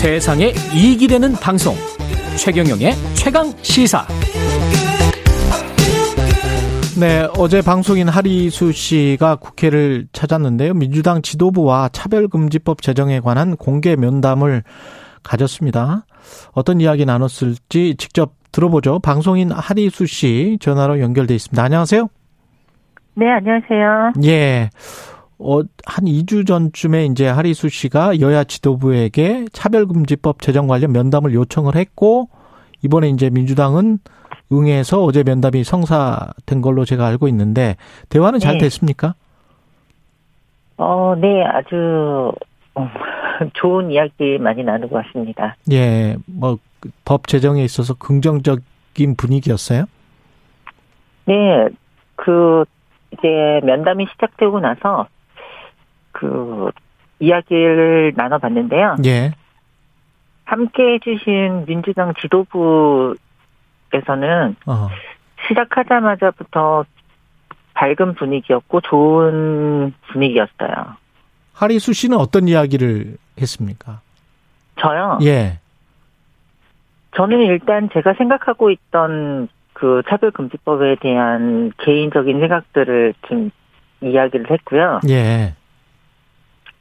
세상에 이익이 되는 방송 최경영의 최강 시사 네, 어제 방송인 하리수 씨가 국회를 찾았는데요. 민주당 지도부와 차별금지법 제정에 관한 공개 면담을 가졌습니다. 어떤 이야기 나눴을지 직접 들어보죠. 방송인 하리수 씨 전화로 연결돼 있습니다. 안녕하세요. 네, 안녕하세요. 예. 어, 한 2주 전쯤에 이제 하리수 씨가 여야 지도부에게 차별금지법 제정 관련 면담을 요청을 했고, 이번에 이제 민주당은 응해서 어제 면담이 성사된 걸로 제가 알고 있는데, 대화는 잘 네. 됐습니까? 어, 네, 아주 어, 좋은 이야기 많이 나누고 왔습니다. 예, 뭐, 법 제정에 있어서 긍정적인 분위기였어요? 네, 그 이제 면담이 시작되고 나서 그 이야기를 나눠봤는데요. 예, 함께 해주신 민주당 지도부에서는 어, 시작하자마자부터 밝은 분위기였고 좋은 분위기였어요. 하리수 씨는 어떤 이야기를 했습니까? 저요. 예, 저는 일단 제가 생각하고 있던 그 차별금지법에 대한 개인적인 생각들을 좀 이야기를 했고요. 예,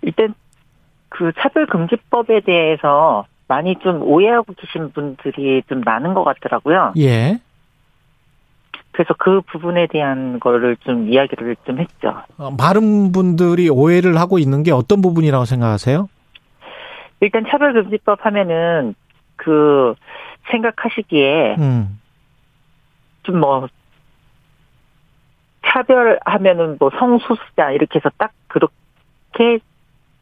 일단 그 차별금지법에 대해서 많이 좀 오해하고 계신 분들이 좀 많은 것 같더라고요. 예. 그래서 그 부분에 대한 거를 좀 이야기를 좀 했죠. 어, 많은 분들이 오해를 하고 있는 게 어떤 부분이라고 생각하세요? 일단 차별금지법 하면은 그 생각하시기에 음, 좀뭐 차별하면은 뭐 성소수자 이렇게 해서 딱 그렇게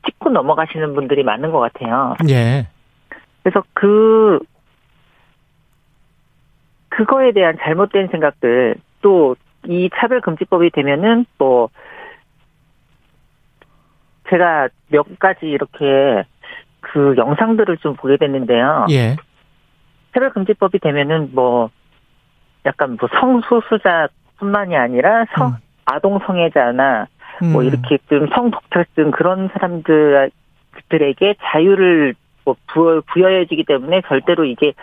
짚고 넘어가시는 분들이 많은 것 같아요. 예, 그래서 그 그거에 대한 잘못된 생각들 또 이 차별금지법이 되면은 또 제가 몇 가지 이렇게 그 영상들을 좀 보게 됐는데요. 예, 차별금지법이 되면은 뭐 약간 뭐 성소수자뿐만이 아니라 성 음. 아동 성애자나 뭐 음, 이렇게 좀 성독탈증 그런 사람들에게 자유를 뭐 부여, 부여해지기 때문에 절대로 이게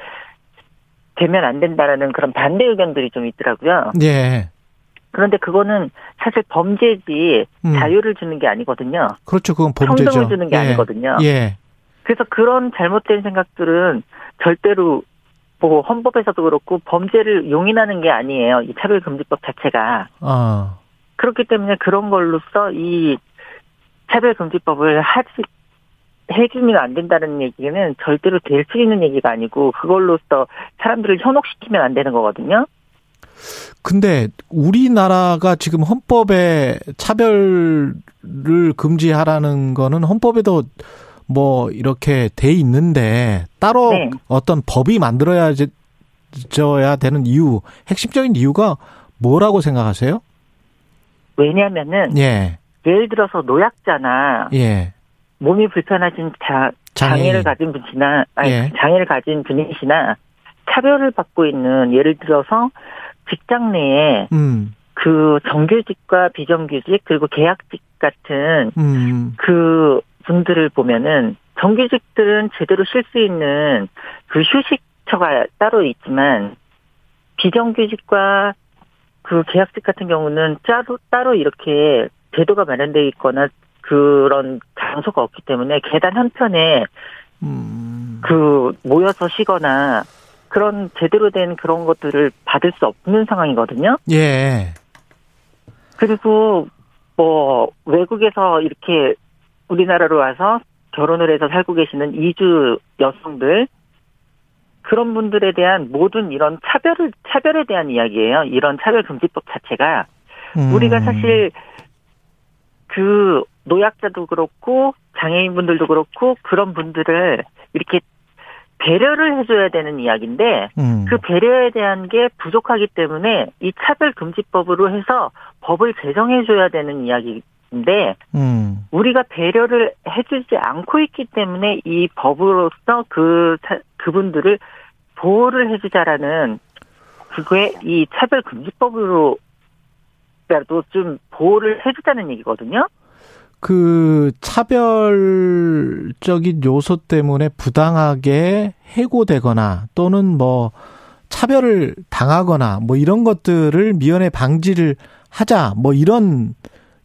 되면 안 된다라는 그런 반대 의견들이 좀 있더라고요. 예, 그런데 그거는 사실 범죄지 음. 자유를 주는 게 아니거든요. 그렇죠. 그건 범죄죠. 평등을 주는 게 예, 아니거든요. 예, 그래서 그런 잘못된 생각들은 절대로 뭐 헌법에서도 그렇고 범죄를 용인하는 게 아니에요. 이 차별금지법 자체가. 어, 그렇기 때문에 그런 걸로써 이 차별금지법을 하지 해주면 안 된다는 얘기는 절대로 될 수 있는 얘기가 아니고 그걸로써 사람들을 현혹시키면 안 되는 거거든요. 근데 우리나라가 지금 헌법에 차별을 금지하라는 거는 헌법에도 뭐 이렇게 돼 있는데 따로 네. 어떤 법이 만들어야 져야 되는 이유, 핵심적인 이유가 뭐라고 생각하세요? 왜냐하면은 예, 예를 들어서 노약자나 예, 몸이 불편하신 자, 장애를. 가진 분이나 아니, 예. 장애를 가진 분이시나 차별을 받고 있는 예를 들어서 직장 내에 음, 그 정규직과 비정규직 그리고 계약직 같은 음, 그 분들을 보면은 정규직들은 제대로 쉴 수 있는 그 휴식처가 따로 있지만 비정규직과 그 계약직 같은 경우는 따로 따로 이렇게 제도가 마련돼 있거나 그런 장소가 없기 때문에 계단 한 편에 음, 그 모여서 쉬거나 그런 제대로 된 그런 것들을 받을 수 없는 상황이거든요. 예, 그리고 뭐 외국에서 이렇게 우리나라로 와서 결혼을 해서 살고 계시는 이주 여성들 그런 분들에 대한 모든 이런 차별을 차별에 대한 이야기예요. 이런 차별 금지법 자체가. 음, 우리가 사실 그 노약자도 그렇고 장애인분들도 그렇고 그런 분들을 이렇게 배려를 해줘야 되는 이야기인데 음, 그 배려에 대한 게 부족하기 때문에 이 차별금지법으로 해서 법을 제정해줘야 되는 이야기 인데 음, 우리가 배려를 해주지 않고 있기 때문에 이 법으로서 그 차- 그분들을 보호를 해주자라는 그게 이 차별금지법으로라도 좀 보호를 해주자는 얘기거든요. 그 차별적인 요소 때문에 부당하게 해고되거나 또는 뭐 차별을 당하거나 뭐 이런 것들을 미연에 방지를 하자 뭐 이런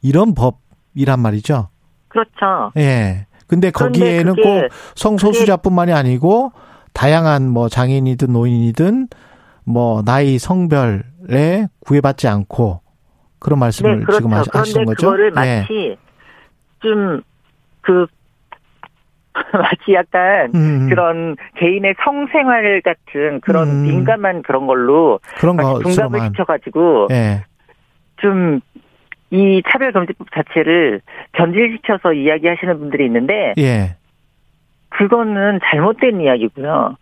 이런 법이란 말이죠. 그렇죠. 예. 근데 거기에는 꼭 성소수자뿐만이 아니고 다양한 뭐 장애인이든 노인이든 뭐 나이 성별에 구애받지 않고 그런 말씀을 네, 그렇죠. 지금 하시 는 거죠. 그거를 마치 예. 좀그 마치 약간 음. 그런 개인의 성생활 같은 그런 음. 민감한 그런 걸로 그런 거 중감을 시켜가지고 예. 좀 이 차별금지법 자체를 변질시켜서 이야기하시는 분들이 있는데 예. 그거는 잘못된 이야기고요.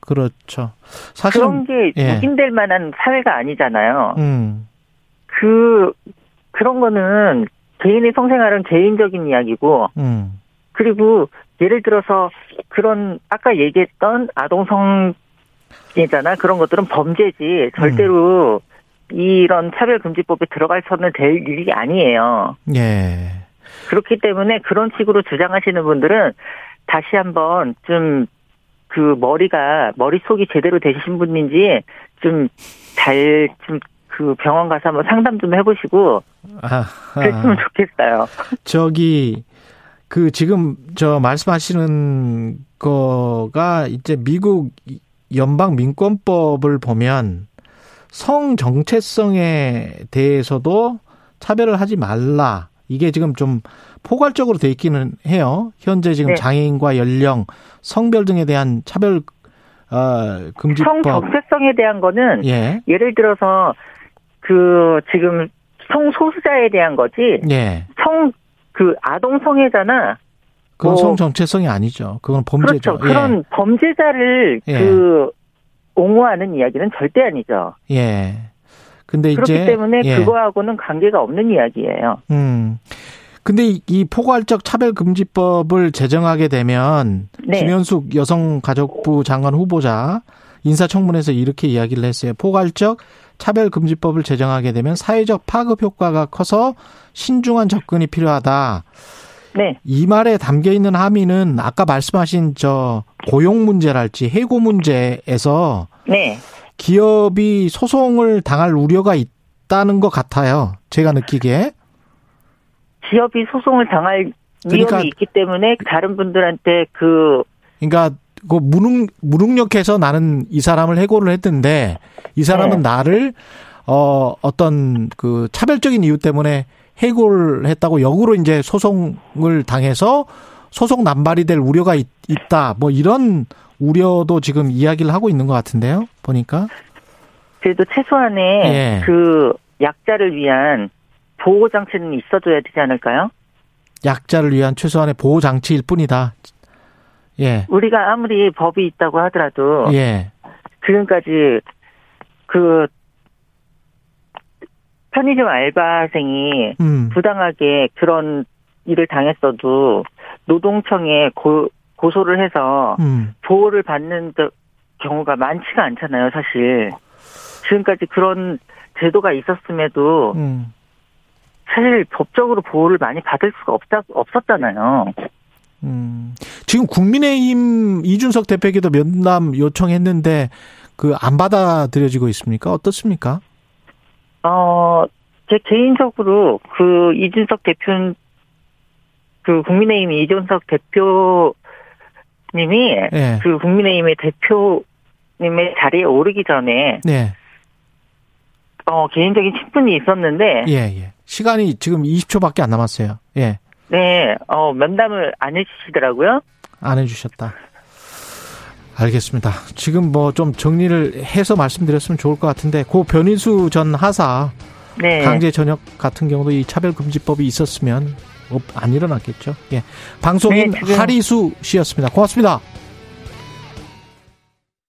그렇죠. 사실 그런 게 예. 묵인될 만한 사회가 아니잖아요. 음. 그 그런 거는 개인의 성생활은 개인적인 이야기고, 음. 그리고 예를 들어서 그런 아까 얘기했던 아동성 이잖아 그런 것들은 범죄지 절대로 음. 이런 차별금지법에 들어갈서는 될 일이 아니에요. 예. 그렇기 때문에 그런 식으로 주장하시는 분들은 다시 한번 좀 그 머리가 머릿속이 제대로 되신 분인지 좀 잘 좀 그 병원 가서 한번 상담 좀 해보시고 아, 아. 그랬으면 좋겠어요. 저기 그 지금 저 말씀하시는 거가 이제 미국 연방 민권법을 보면 성 정체성에 대해서도 차별을 하지 말라. 이게 지금 좀 포괄적으로 돼 있기는 해요. 현재 지금 네. 장애인과 연령, 성별 등에 대한 차별 어, 금지법. 성 정체성에 대한 거는 예. 예를 들어서 그 지금 성소수자에 대한 거지. 예. 성그 아동 성애자나 그건 뭐, 성 정체성이 아니죠. 그건 범죄죠. 그렇죠. 그런 예. 범죄자를 예. 그 옹호하는 이야기는 절대 아니죠. 예. 근데 그렇기 이제 때문에 예. 그거하고는 관계가 없는 이야기예요. 음. 근데 이 포괄적 차별금지법을 제정하게 되면 네. 김현숙 여성가족부 장관 후보자 인사청문회에서 이렇게 이야기를 했어요. 포괄적 차별금지법을 제정하게 되면 사회적 파급 효과가 커서 신중한 접근이 필요하다. 네. 이 말에 담겨 있는 함의는 아까 말씀하신 저 고용 문제랄지 해고 문제에서 네. 기업이 소송을 당할 우려가 있다는 것 같아요. 제가 느끼기에. 기업이 소송을 당할 그러니까, 위험이 있기 때문에 다른 분들한테 그 그러니까 그 무능 무능력해서 나는 이 사람을 해고를 했는데 이 사람은 네. 나를 어 어떤 그 차별적인 이유 때문에 해고를 했다고 역으로 이제 소송을 당해서 소송 남발이 될 우려가 있, 다 뭐 이런 우려도 지금 이야기를 하고 있는 것 같은데요. 보니까 그래도 최소한의 예. 그 약자를 위한 보호 장치는 있어줘야 되지 않을까요? 약자를 위한 최소한의 보호 장치일 뿐이다. 예. 우리가 아무리 법이 있다고 하더라도 예. 지금까지 그 편의점 알바생이 음. 부당하게 그런 일을 당했어도 노동청에 고, 고소를 해서 음. 보호를 받는 경우가 많지가 않잖아요, 사실. 지금까지 그런 제도가 있었음에도 음. 사실 법적으로 보호를 많이 받을 수가 없다, 없었잖아요. 음. 지금 국민의힘 이준석 대표에게도 면담 요청했는데 그 안 받아들여지고 있습니까? 어떻습니까? 어, 제 개인적으로 그 이준석 대표 그 국민의힘 이준석 대표님이 네. 그 국민의힘의 대표님의 자리에 오르기 전에 네. 어 개인적인 친분이 있었는데 예, 예. 시간이 지금 20초밖에 안 남았어요. 예. 네, 어, 면담을 안 해주시더라고요. 안 해주셨다. 알겠습니다. 지금 뭐 좀 정리를 해서 말씀드렸으면 좋을 것 같은데, 고 변희수 전 하사 네. 강제 전역 같은 경우도 이 차별금지법이 있었으면 안 일어났겠죠. 예. 방송인 네, 하리수 씨였습니다. 고맙습니다.